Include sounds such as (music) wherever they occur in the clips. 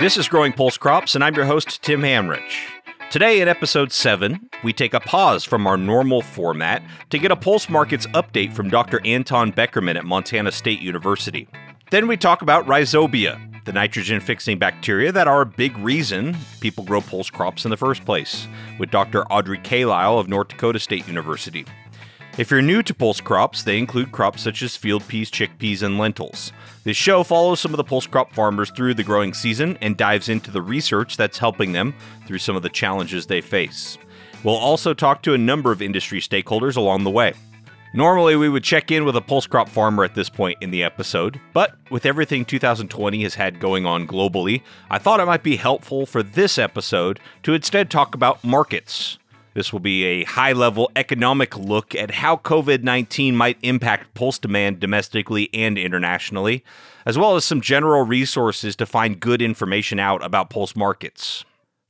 This is Growing Pulse Crops, and I'm your host, Tim Hamrich. Today, in episode 7, we take a pause from our normal format to get a Pulse Markets update from Dr. Anton Bekkerman at Montana State University. Then we talk about rhizobia, the nitrogen fixing bacteria that are a big reason people grow pulse crops in the first place, with Dr. Audrey Kalil of North Dakota State University. If you're new to pulse crops, they include crops such as field peas, chickpeas, and lentils. This show follows some of the pulse crop farmers through the growing season and dives into the research that's helping them through some of the challenges they face. We'll also talk to a number of industry stakeholders along the way. Normally, we would check in with a pulse crop farmer at this point in the episode, but with everything 2020 has had going on globally, I thought it might be helpful for this episode to instead talk about markets. This will be a high level economic look at how COVID 19 might impact pulse demand domestically and internationally, as well as some general resources to find good information out about pulse markets.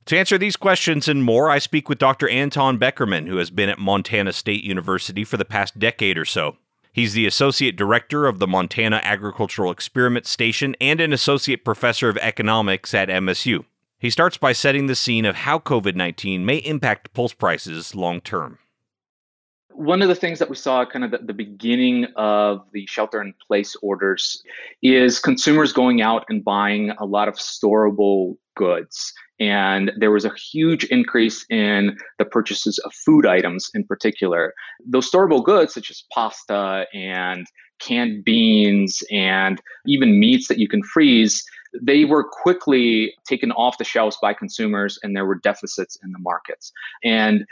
To answer these questions and more, I speak with Dr. Anton Bekkerman, who has been at Montana State University for the past decade or so. He's the Associate Director of the Montana Agricultural Experiment Station and an Associate Professor of Economics at MSU. He starts by setting the scene of how COVID 19 may impact pulse prices long term. One of the things that we saw kind of at the beginning of the shelter in place orders is consumers going out and buying a lot of storable goods. And there was a huge increase in the purchases of food items in particular. Those storable goods, such as pasta and canned beans and even meats that you can freeze, they were quickly taken off the shelves by consumers and there were deficits in the markets. And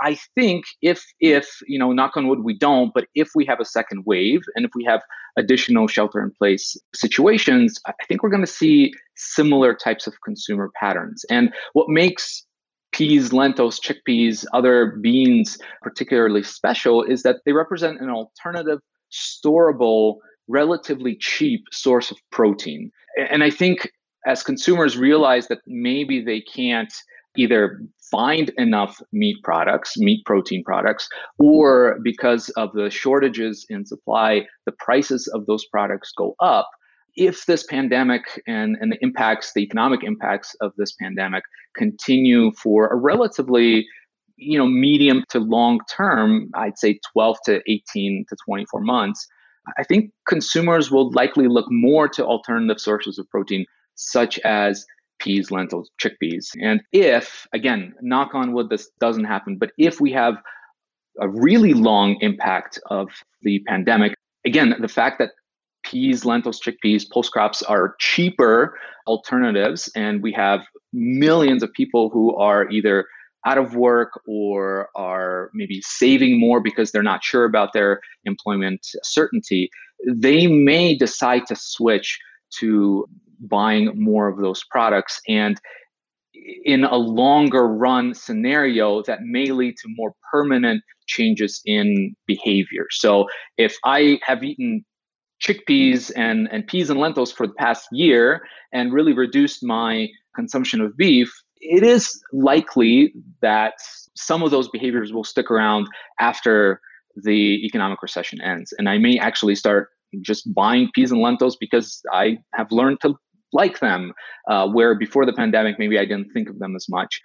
I think if if you know knock on wood we don't, but if we have a second wave and if we have additional shelter in place situations, I think we're going to see similar types of consumer patterns. And what makes peas, lentils, chickpeas, other beans particularly special is that they represent an alternative storable relatively cheap source of protein. And I think as consumers realize that maybe they can't either find enough meat products, meat protein products, or because of the shortages in supply, the prices of those products go up. If this pandemic and, and the impacts, the economic impacts of this pandemic continue for a relatively you know medium to long term i'd say 12 to 18 to 24 months I think consumers will likely look more to alternative sources of protein, such as peas, lentils, chickpeas. And if, again, knock on wood, this doesn't happen, but if we have a really long impact of the pandemic, again, the fact that peas, lentils, chickpeas, pulse crops are cheaper alternatives, and we have millions of people who are either out of work or are maybe saving more because they're not sure about their employment certainty, they may decide to switch to buying more of those products. And in a longer run scenario, that may lead to more permanent changes in behavior. So if I have eaten chickpeas and, and peas and lentils for the past year and really reduced my consumption of beef, it is likely that some of those behaviors will stick around after the economic recession ends. And I may actually start just buying peas and lentils because I have learned to like them, uh, where before the pandemic, maybe I didn't think of them as much.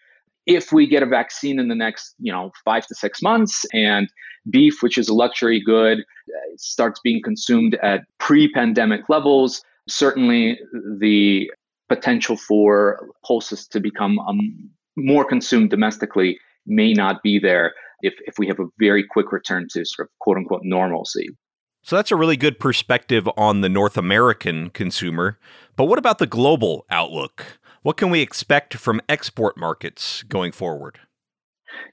If we get a vaccine in the next, you know, five to six months, and beef, which is a luxury good, uh, starts being consumed at pre-pandemic levels, certainly the potential for pulses to become um, more consumed domestically may not be there if, if we have a very quick return to sort of quote unquote normalcy. So that's a really good perspective on the North American consumer. But what about the global outlook? What can we expect from export markets going forward?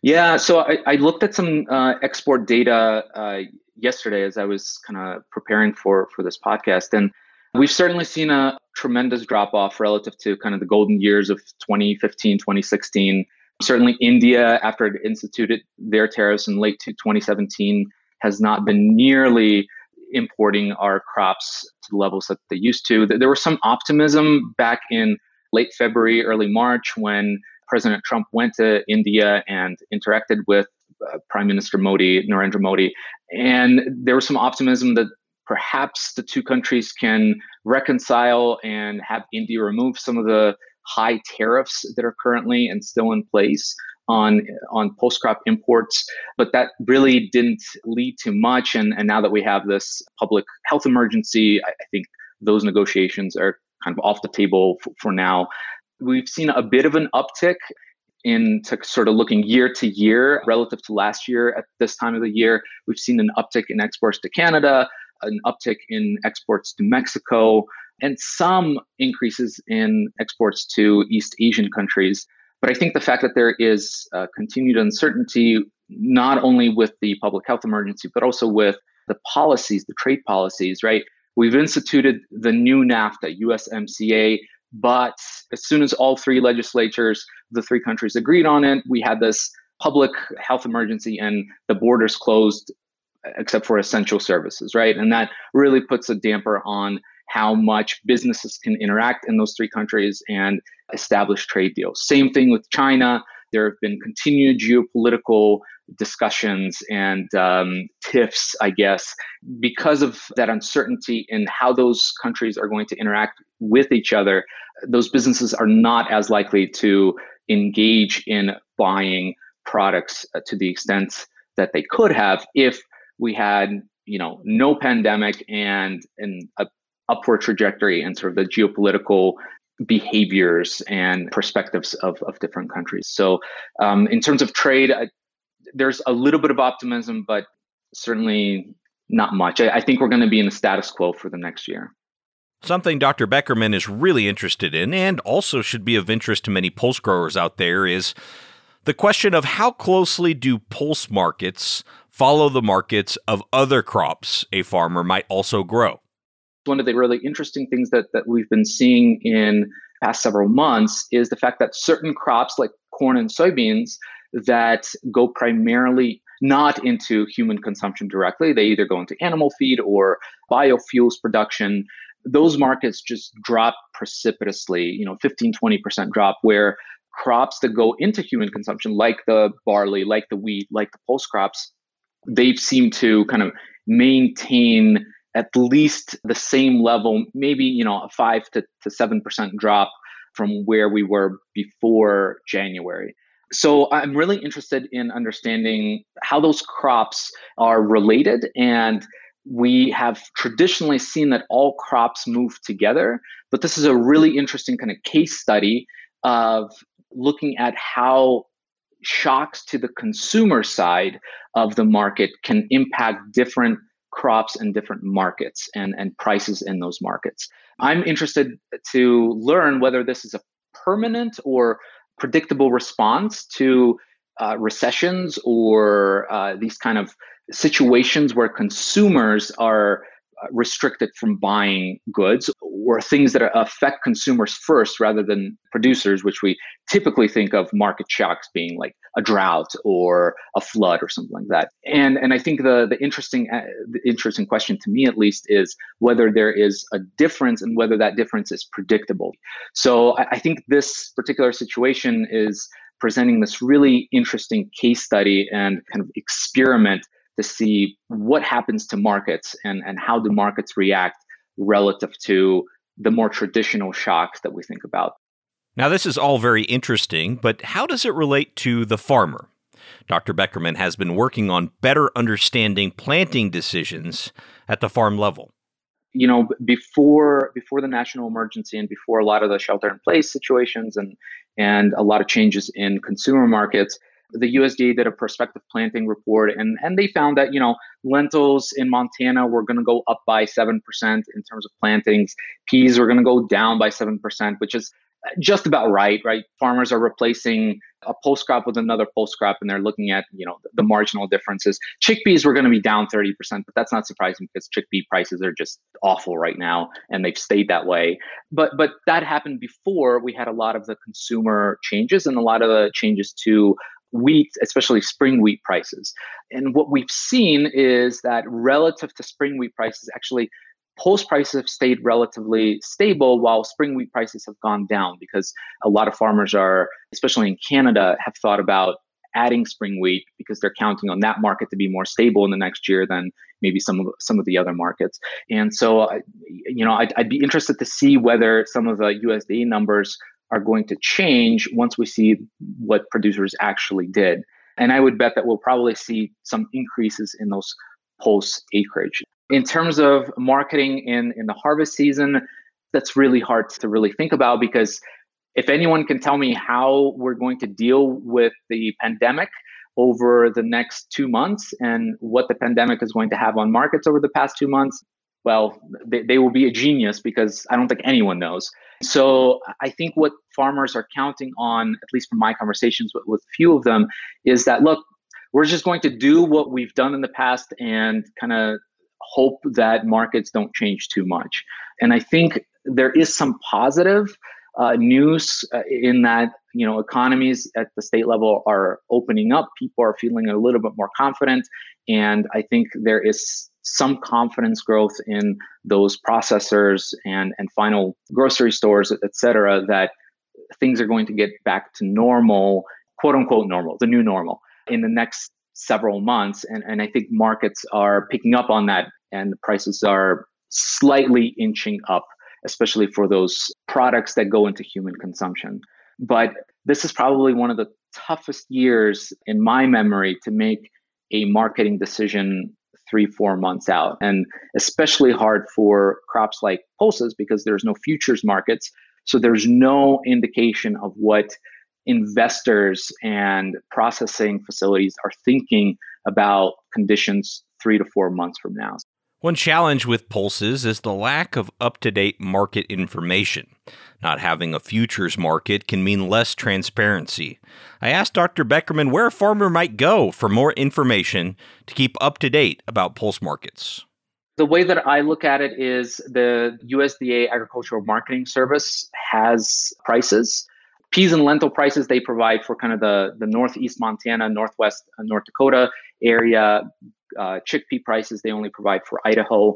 Yeah, so I, I looked at some uh, export data uh, yesterday as I was kind of preparing for for this podcast, and We've certainly seen a tremendous drop off relative to kind of the golden years of 2015, 2016. Certainly, India, after it instituted their tariffs in late 2017, has not been nearly importing our crops to the levels that they used to. There was some optimism back in late February, early March when President Trump went to India and interacted with uh, Prime Minister Modi, Narendra Modi. And there was some optimism that perhaps the two countries can reconcile and have India remove some of the high tariffs that are currently and still in place on on pulse crop imports, but that really didn't lead to much. And, and now that we have this public health emergency, I, I think those negotiations are kind of off the table for, for now. We've seen a bit of an uptick in sort of looking year to year relative to last year at this time of the year. We've seen an uptick in exports to Canada, an uptick in exports to Mexico, and some increases in exports to East Asian countries. But I think the fact that there is uh, continued uncertainty, not only with the public health emergency, but also with the policies, the trade policies, right? We've instituted the new NAFTA, USMCA, but as soon as all three legislatures, the three countries agreed on it, we had this public health emergency and the borders closed except for essential services, right? And that really puts a damper on how much businesses can interact in those three countries and establish trade deals. Same thing with China. There have been continued geopolitical discussions and um, tiffs, I guess, because of that uncertainty in how those countries are going to interact with each other. Those businesses are not as likely to engage in buying products uh, to the extent that they could have if we had you know no pandemic and and a upward trajectory and sort of the geopolitical behaviors and perspectives of, of different countries. So, um, in terms of trade, I, there's a little bit of optimism, but certainly not much. I, I think we're going to be in the status quo for the next year. Something Dr. Bekkerman is really interested in, and also should be of interest to many pulse growers out there, is the question of how closely do pulse markets follow the markets of other crops a farmer might also grow? One of the really interesting things that, that we've been seeing in past several months is the fact that certain crops like corn and soybeans that go primarily not into human consumption directly they either go into animal feed or biofuels production those markets just drop precipitously you know 15 20% drop where crops that go into human consumption like the barley like the wheat like the pulse crops they seem to kind of maintain at least the same level, maybe you know a five to, seven percent drop from where we were before January. So I'm really interested in understanding how those crops are related and we have traditionally seen that all crops move together, but this is a really interesting kind of case study of looking at how shocks to the consumer side of the market can impact different crops in different markets and, and prices in those markets. I'm interested to learn whether this is a permanent or predictable response to uh, recessions or uh, these kind of situations where consumers are restricted from buying goods or things that affect consumers first rather than producers, which we typically think of market shocks being like a drought or a flood or something like that. And and I think the the interesting uh, the interesting question to me at least is whether there is a difference and whether that difference is predictable. So I, I think this particular situation is presenting this really interesting case study and kind of experiment to see what happens to markets and, and how do markets react relative to the more traditional shocks that we think about. Now, this is all very interesting, but how does it relate to the farmer? Dr. Bekkerman has been working on better understanding planting decisions at the farm level. You know, before before the national emergency and before a lot of the shelter in place situations and and a lot of changes in consumer markets, the USDA did a prospective planting report, and and they found that you know lentils in Montana were going to go up by seven percent in terms of plantings. Peas were going to go down by seven percent, which is uh, just about right. Right, farmers are replacing a pulse crop with another pulse crop, and they're looking at you know the, marginal differences. Chickpeas were going to be down thirty percent, but that's not surprising because chickpea prices are just awful right now, and they've stayed that way. But but that happened before we had a lot of the consumer changes and a lot of the changes to wheat, especially spring wheat prices. And what we've seen is that relative to spring wheat prices, actually, pulse prices have stayed relatively stable while spring wheat prices have gone down because a lot of farmers are, especially in Canada, have thought about adding spring wheat because they're counting on that market to be more stable in the next year than maybe some of some of the other markets. And so, you know, I'd, I'd be interested to see whether some of the USDA numbers are going to change once we see what producers actually did. And I would bet that we'll probably see some increases in those pulse acreage. In terms of marketing in, in the harvest season, that's really hard to really think about because if anyone can tell me how we're going to deal with the pandemic over the next two months and what the pandemic is going to have on markets over the past two months, well, they, they will be a genius because I don't think anyone knows. So I think what farmers are counting on, at least from my conversations with, with a few of them, is that look, we're just going to do what we've done in the past and kind of hope that markets don't change too much. And I think there is some positive uh, news uh, in that you know economies at the state level are opening up. People are feeling a little bit more confident, and I think there is some confidence growth in those processors and and final grocery stores, et cetera, that things are going to get back to normal, quote unquote normal, the new normal in the next several months. And, and I think markets are picking up on that and the prices are slightly inching up, especially for those products that go into human consumption. But this is probably one of the toughest years in my memory to make a marketing decision three, four months out. And especially hard for crops like pulses because there's no futures markets. So there's no indication of what investors and processing facilities are thinking about conditions three to four months from now. One challenge with pulses is the lack of up to date market information. Not having a futures market can mean less transparency. I asked Dr. Bekkerman where a farmer might go for more information to keep up to date about pulse markets. The way that I look at it is the USDA Agricultural Marketing Service has prices peas and lentil prices they provide for kind of the, the northeast Montana, northwest uh, North Dakota area. Uh, chickpea prices they only provide for Idaho.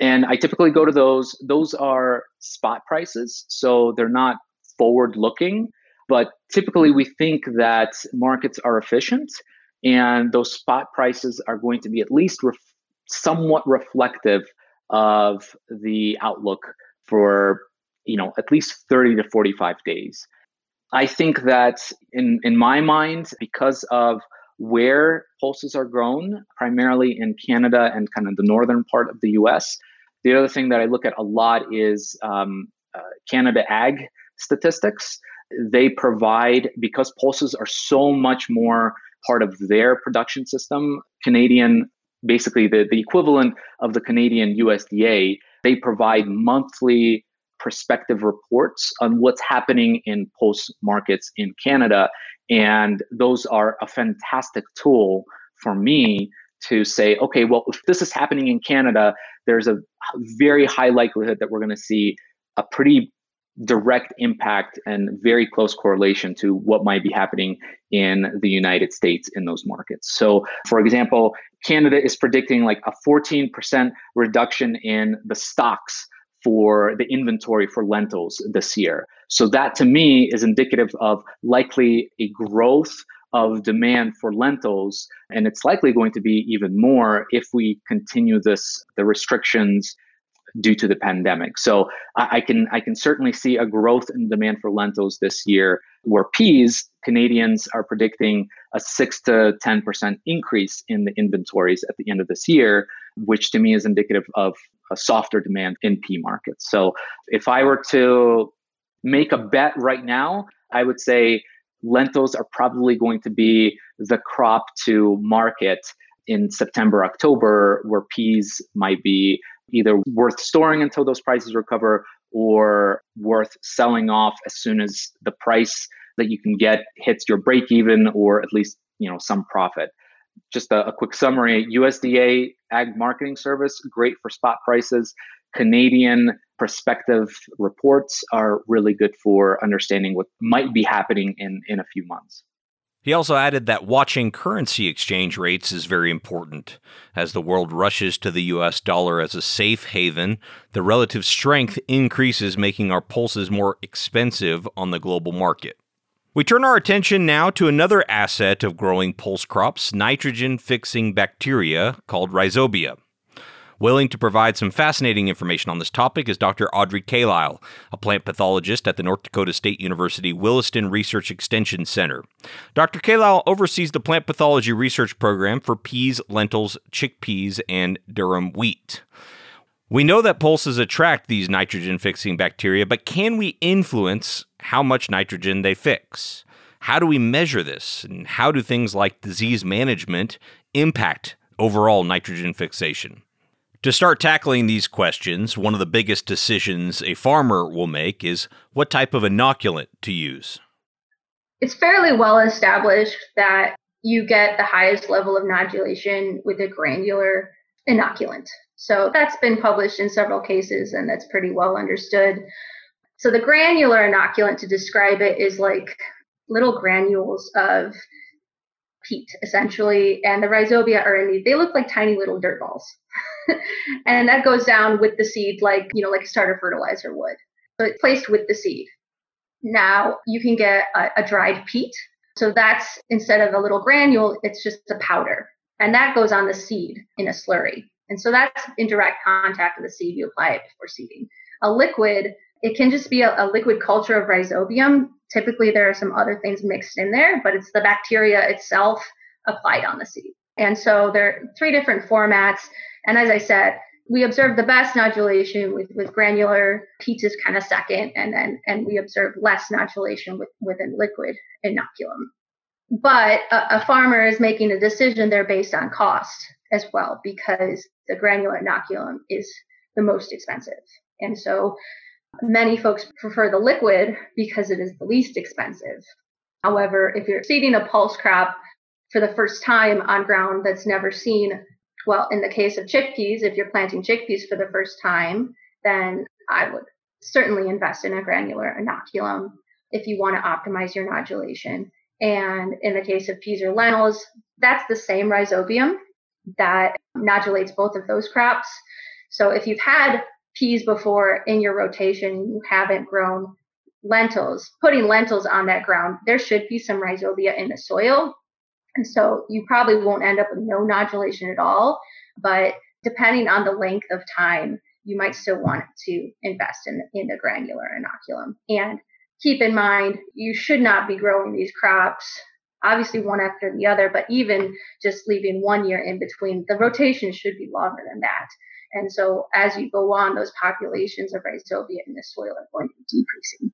And I typically go to those. Those are spot prices, so they're not forward looking. But typically, we think that markets are efficient, and those spot prices are going to be at least ref- somewhat reflective of the outlook for you know at least 30 to 45 days I think that in, in my mind, because of where pulses are grown, primarily in Canada and kind of the northern part of the US, the other thing that I look at a lot is um, uh, Canada Ag statistics. They provide, because pulses are so much more part of their production system, Canadian, basically the, the equivalent of the Canadian USDA, they provide monthly prospective reports on what's happening in pulse markets in Canada. And those are a fantastic tool for me to say, okay, well, if this is happening in Canada, there's a very high likelihood that we're going to see a pretty direct impact and very close correlation to what might be happening in the United States in those markets. So, for example, Canada is predicting like a 14% reduction in the stocks for the inventory for lentils this year. So that to me is indicative of likely a growth of demand for lentils and it's likely going to be even more if we continue this the restrictions due to the pandemic. So I, can I can certainly see a growth in demand for lentils this year where peas Canadians are predicting a 6 to 10% increase in the inventories at the end of this year, which to me is indicative of a softer demand in pea markets. So if I were to make a bet right now, I would say lentils are probably going to be the crop to market in September, October, where peas might be either worth storing until those prices recover or worth selling off as soon as the price that you can get hits your break even or at least you know some profit just a, a, quick summary USDA Ag Marketing Service, great for spot prices. Canadian prospective reports are really good for understanding what might be happening in, in a few months. He also added that watching currency exchange rates is very important. As the world rushes to the US dollar as a safe haven, the relative strength increases, making our pulses more expensive on the global market. We turn our attention now to another asset of growing pulse crops, nitrogen fixing bacteria called rhizobia. Willing to provide some fascinating information on this topic is Dr. Audrey Kalil, a plant pathologist at the North Dakota State University Williston Research Extension Center. Dr. Kalil oversees the plant pathology research program for peas, lentils, chickpeas, and durum wheat. We know that pulses attract these nitrogen fixing bacteria, but can we influence how much nitrogen they fix? How do we measure this? And how do things like disease management impact overall nitrogen fixation? To start tackling these questions, one of the biggest decisions a farmer will make is what type of inoculant to use. It's fairly well established that you get the highest level of nodulation with a granular inoculant. So that's been published in several cases and that's pretty well understood. So the granular inoculant to describe it is like little granules of peat essentially and the rhizobia are in these they look like tiny little dirt balls (laughs) and that goes down with the seed like you know like a starter fertilizer would so it's placed with the seed now you can get a, a dried peat so that's instead of a little granule it's just a powder and that goes on the seed in a slurry and so that's in direct contact with the seed. You apply it before seeding. A liquid, it can just be a, a liquid culture of rhizobium. Typically, there are some other things mixed in there, but it's the bacteria itself applied on the seed. And so there are three different formats. And as I said, we observe the best nodulation with, with granular. Peat is kind of second, and then and we observe less nodulation with, with a liquid inoculum. But a, a farmer is making a decision there based on cost as well because the granular inoculum is the most expensive. And so many folks prefer the liquid because it is the least expensive. However, if you're seeding a pulse crop for the first time on ground that's never seen, well, in the case of chickpeas, if you're planting chickpeas for the first time, then I would certainly invest in a granular inoculum if you want to optimize your nodulation. And in the case of peas or lentils, that's the same rhizobium that nodulates both of those crops. So if you've had peas before in your rotation, you haven't grown lentils, putting lentils on that ground, there should be some rhizobia in the soil. And so you probably won't end up with no nodulation at all. But depending on the length of time, you might still want to invest in, in the granular inoculum. And keep in mind, you should not be growing these crops obviously one after the other, but even just leaving one year in between, the rotation should be longer than that. And so as you go on, those populations of rhizobia in the soil are going to be decreasing.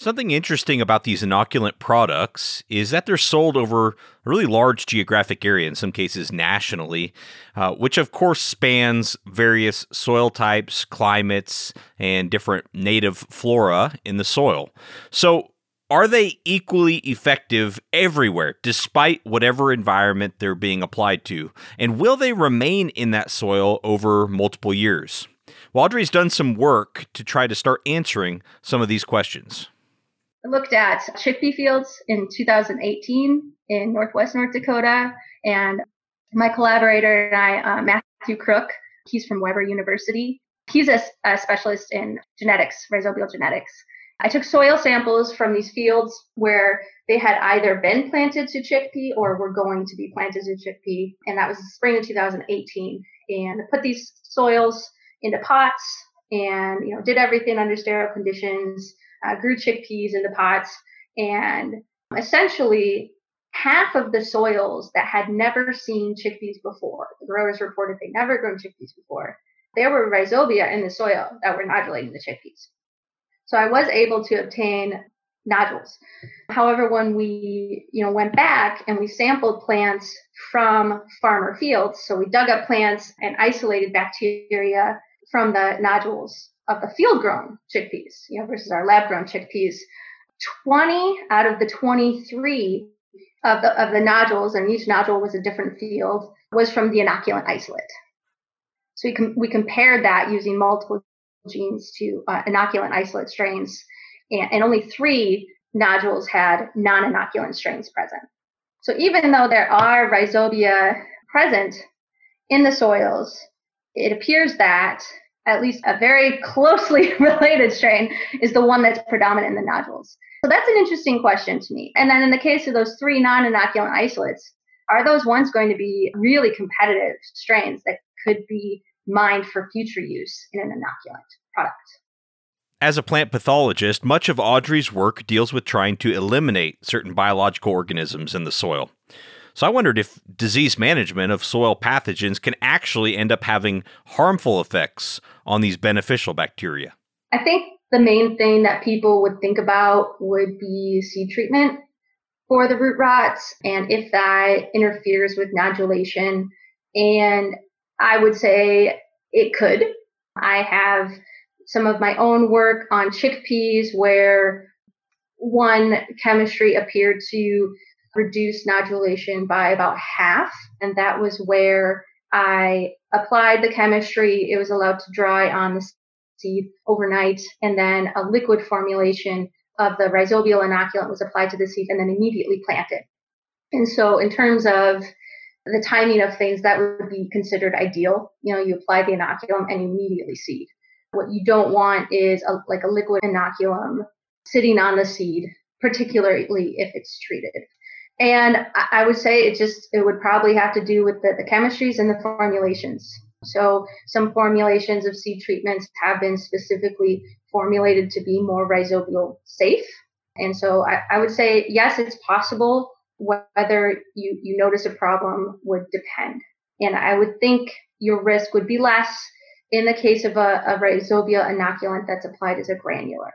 Something interesting about these inoculant products is that they're sold over a really large geographic area, in some cases nationally, uh, which of course spans various soil types, climates, and different native flora in the soil. So, are they equally effective everywhere, despite whatever environment they're being applied to? And will they remain in that soil over multiple years? Well, Audrey's done some work to try to start answering some of these questions. I looked at chickpea fields in 2018 in Northwest North Dakota, and my collaborator and I, uh, Matthew Crook, he's from Weber University. He's a, a specialist in genetics, rhizobial genetics. I took soil samples from these fields where they had either been planted to chickpea or were going to be planted to chickpea, and that was the spring of 2018. And put these soils into pots and you know did everything under sterile conditions, uh, grew chickpeas into pots, and essentially half of the soils that had never seen chickpeas before, the growers reported they never grown chickpeas before, there were rhizobia in the soil that were nodulating the chickpeas. So I was able to obtain nodules. However, when we, you know, went back and we sampled plants from farmer fields, so we dug up plants and isolated bacteria from the nodules of the field grown chickpeas, you know, versus our lab grown chickpeas. 20 out of the 23 of the of the nodules, and each nodule was a different field, was from the inoculant isolate. So we com- we compared that using multiple genes to uh, inoculant isolate strains, and, and only three nodules had non-inoculant strains present. So even though there are rhizobia present in the soils, it appears that at least a very (laughs) closely (laughs) related strain, is the one that's predominant in the nodules. So that's an interesting question to me. And then in the case of those three non inoculant isolates, are those ones going to be really competitive strains that could be mined for future use in an inoculant product? As a plant pathologist, much of Audrey's work deals with trying to eliminate certain biological organisms in the soil. So I wondered if disease management of soil pathogens can actually end up having harmful effects on these beneficial bacteria. I think the main thing that people would think about would be seed treatment for the root rots and if that interferes with nodulation. And I would say it could. I have some of my own work on chickpeas where one chemistry appeared to reduce nodulation by about half. And that was where I applied the chemistry. It was allowed to dry on the seed overnight. And then a liquid formulation of the rhizobial inoculant was applied to the seed and then immediately planted. And so, in terms of the timing of things, that would be considered ideal. You know, you apply the inoculum and immediately seed. What you don't want is a, like a liquid inoculum sitting on the seed, particularly if it's treated. And I would say it just it would probably have to do with the, the chemistries and the formulations. So some formulations of seed treatments have been specifically formulated to be more rhizobial safe. And so I, I would say yes, it's possible. Whether you, you notice a problem would depend. And I would think your risk would be less in the case of a, a rhizobia inoculant that's applied as a granular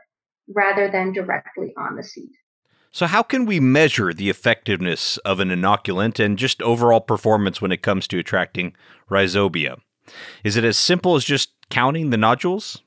rather than directly on the seed. So, how can we measure the effectiveness of an inoculant and just overall performance when it comes to attracting rhizobia? Is it as simple as just counting the nodules?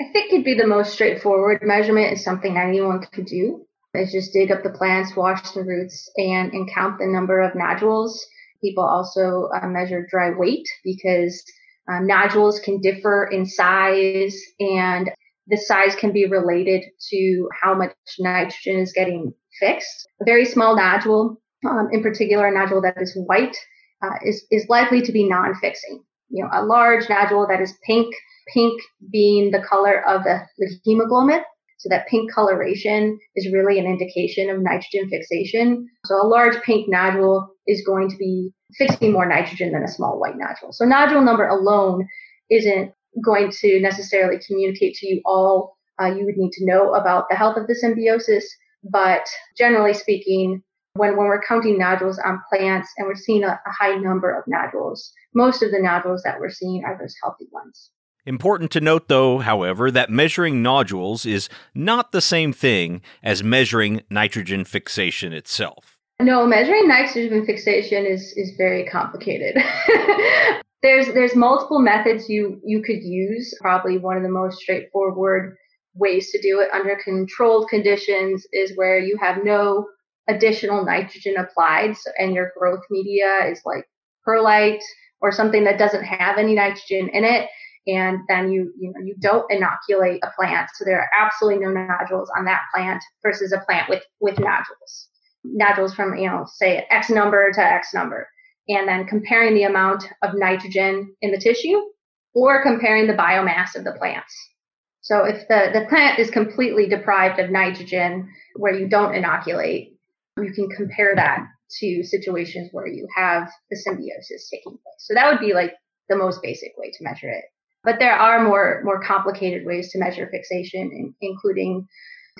I think it'd be the most straightforward measurement is something anyone could do. Is just dig up the plants, wash the roots, and, and count the number of nodules. People also uh, measure dry weight because um, nodules can differ in size and the size can be related to how much nitrogen is getting fixed. A very small nodule, um, in particular a nodule that is white, uh, is, is likely to be non-fixing. You know, a large nodule that is pink, pink being the color of the, the hemoglobin, so that pink coloration is really an indication of nitrogen fixation. So a large pink nodule is going to be fixing more nitrogen than a small white nodule. So nodule number alone isn't going to necessarily communicate to you all uh, you would need to know about the health of the symbiosis. But generally speaking, when, when we're counting nodules on plants and we're seeing a, a high number of nodules, most of the nodules that we're seeing are those healthy ones. Important to note, though, however, that measuring nodules is not the same thing as measuring nitrogen fixation itself. No, measuring nitrogen fixation is, is very complicated. (laughs) there's there's multiple methods you you could use. Probably one of the most straightforward ways to do it under controlled conditions is where you have no additional nitrogen applied so, and your growth media is like perlite or something that doesn't have any nitrogen in it and then you you know you don't inoculate a plant so there are absolutely no nodules on that plant versus a plant with with nodules nodules from you know say x number to x number and then comparing the amount of nitrogen in the tissue or comparing the biomass of the plants so if the the plant is completely deprived of nitrogen where you don't inoculate you can compare that to situations where you have the symbiosis taking place. So that would be like the most basic way to measure it. But there are more more complicated ways to measure fixation, including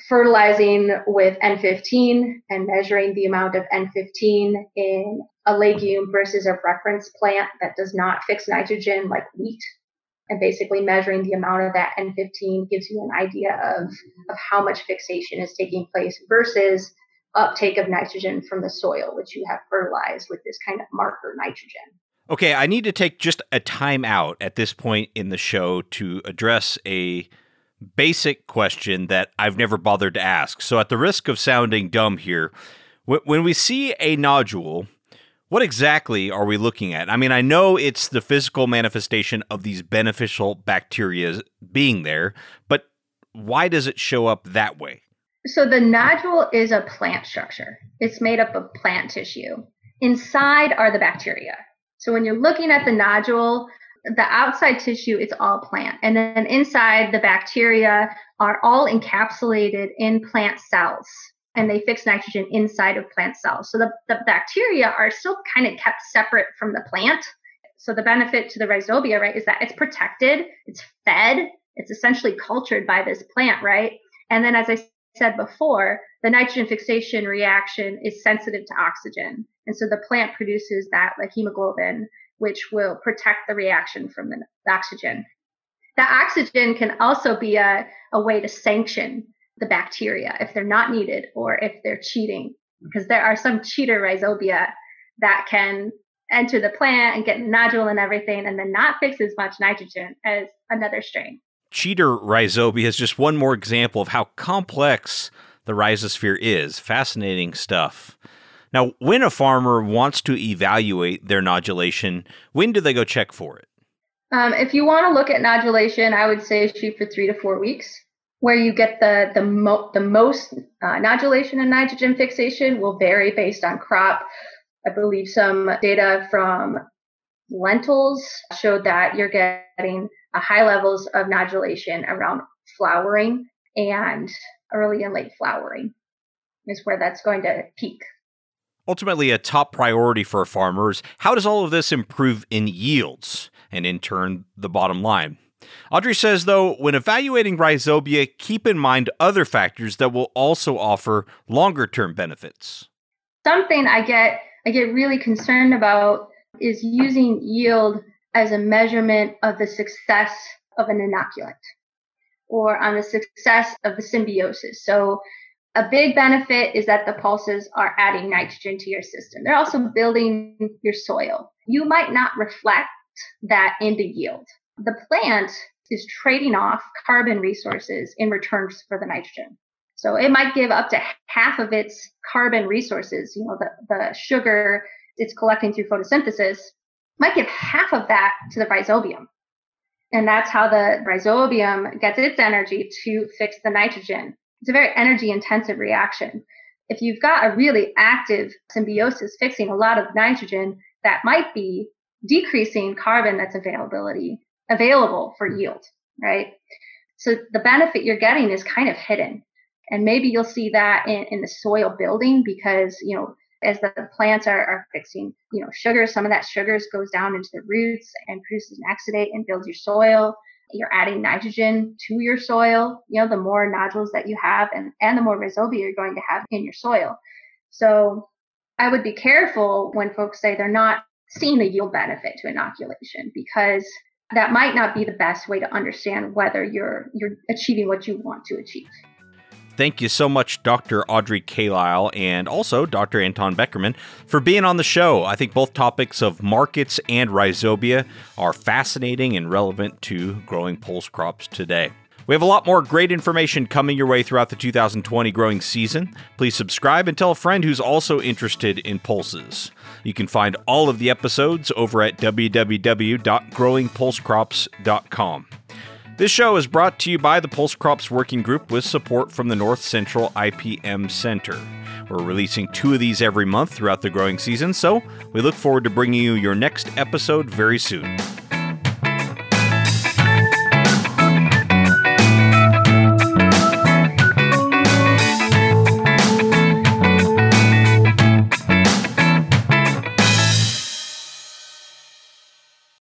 fertilizing with N15 and measuring the amount of N15 in a legume versus a reference plant that does not fix nitrogen like wheat. And basically measuring the amount of that N15 gives you an idea of, of how much fixation is taking place versus uptake of nitrogen from the soil, which you have fertilized with this kind of marker nitrogen. Okay, I need to take just a time out at this point in the show to address a basic question that I've never bothered to ask. So, at the risk of sounding dumb here, when we see a nodule, what exactly are we looking at? I mean, I know it's the physical manifestation of these beneficial bacteria being there, but why does it show up that way? So the nodule is a plant structure. It's made up of plant tissue. Inside are the bacteria. So when you're looking at the nodule, the outside tissue, it's all plant. And then inside, the bacteria are all encapsulated in plant cells and they fix nitrogen inside of plant cells. So the, the bacteria are still kind of kept separate from the plant. So the benefit to the rhizobia, right, is that it's protected, it's fed, it's essentially cultured by this plant, right? And then as I said before, the nitrogen fixation reaction is sensitive to oxygen. And so the plant produces that like hemoglobin, which will protect the reaction from the oxygen. The oxygen can also be a, a way to sanction the bacteria if they're not needed or if they're cheating, because there are some cheater rhizobia that can enter the plant and get nodule and everything and then not fix as much nitrogen as another strain. Cheater rhizobia is just one more example of how complex the rhizosphere is. Fascinating stuff. Now, when a farmer wants to evaluate their nodulation, when do they go check for it? Um, if you want to look at nodulation, I would say shoot for three to four weeks. Where you get the the, mo- the most uh, nodulation and nitrogen fixation will vary based on crop. I believe some data from lentils showed that you're getting Uh, high levels of nodulation around flowering and early and late flowering is where that's going to peak ultimately a top priority for farmers. How does all of this improve in yields and in turn the bottom line? Audrey says, though, when evaluating rhizobia, keep in mind other factors that will also offer longer term benefits. Something I get I get really concerned about is using yield as a measurement of the success of an inoculant or on the success of the symbiosis. So a big benefit is that the pulses are adding nitrogen to your system. They're also building your soil. You might not reflect that in the yield. The plant is trading off carbon resources in return for the nitrogen. So it might give up to half of its carbon resources, you know, the, the sugar it's collecting through photosynthesis, might give half of that to the rhizobium. And that's how the rhizobium gets its energy to fix the nitrogen it's a very energy intensive reaction. If you've got a really active symbiosis fixing a lot of nitrogen, that might be decreasing carbon that's availability available for yield, right? So the benefit you're getting is kind of hidden. And maybe you'll see that in, in the soil building because, you know, as the plants are, are fixing, you know, sugar, some of that sugars goes down into the roots and produces an exudate and builds your soil you're adding nitrogen to your soil, you know, the more nodules that you have and, and the more rhizobia you're going to have in your soil. So I would be careful when folks say they're not seeing the yield benefit to inoculation because that might not be the best way to understand whether you're you're achieving what you want to achieve. Thank you so much, Dr. Audrey Kalil and also Dr. Anton Bekkerman, for being on the show. I think both topics of markets and rhizobia are fascinating and relevant to growing pulse crops today. We have a lot more great information coming your way throughout the 2020 growing season. Please subscribe and tell a friend who's also interested in pulses. You can find all of the episodes over at www.growingpulsecrops.com. This show is brought to you by the Pulse Crops Working Group with support from the North Central IPM Center. We're releasing two of these every month throughout the growing season, so we look forward to bringing you your next episode very soon.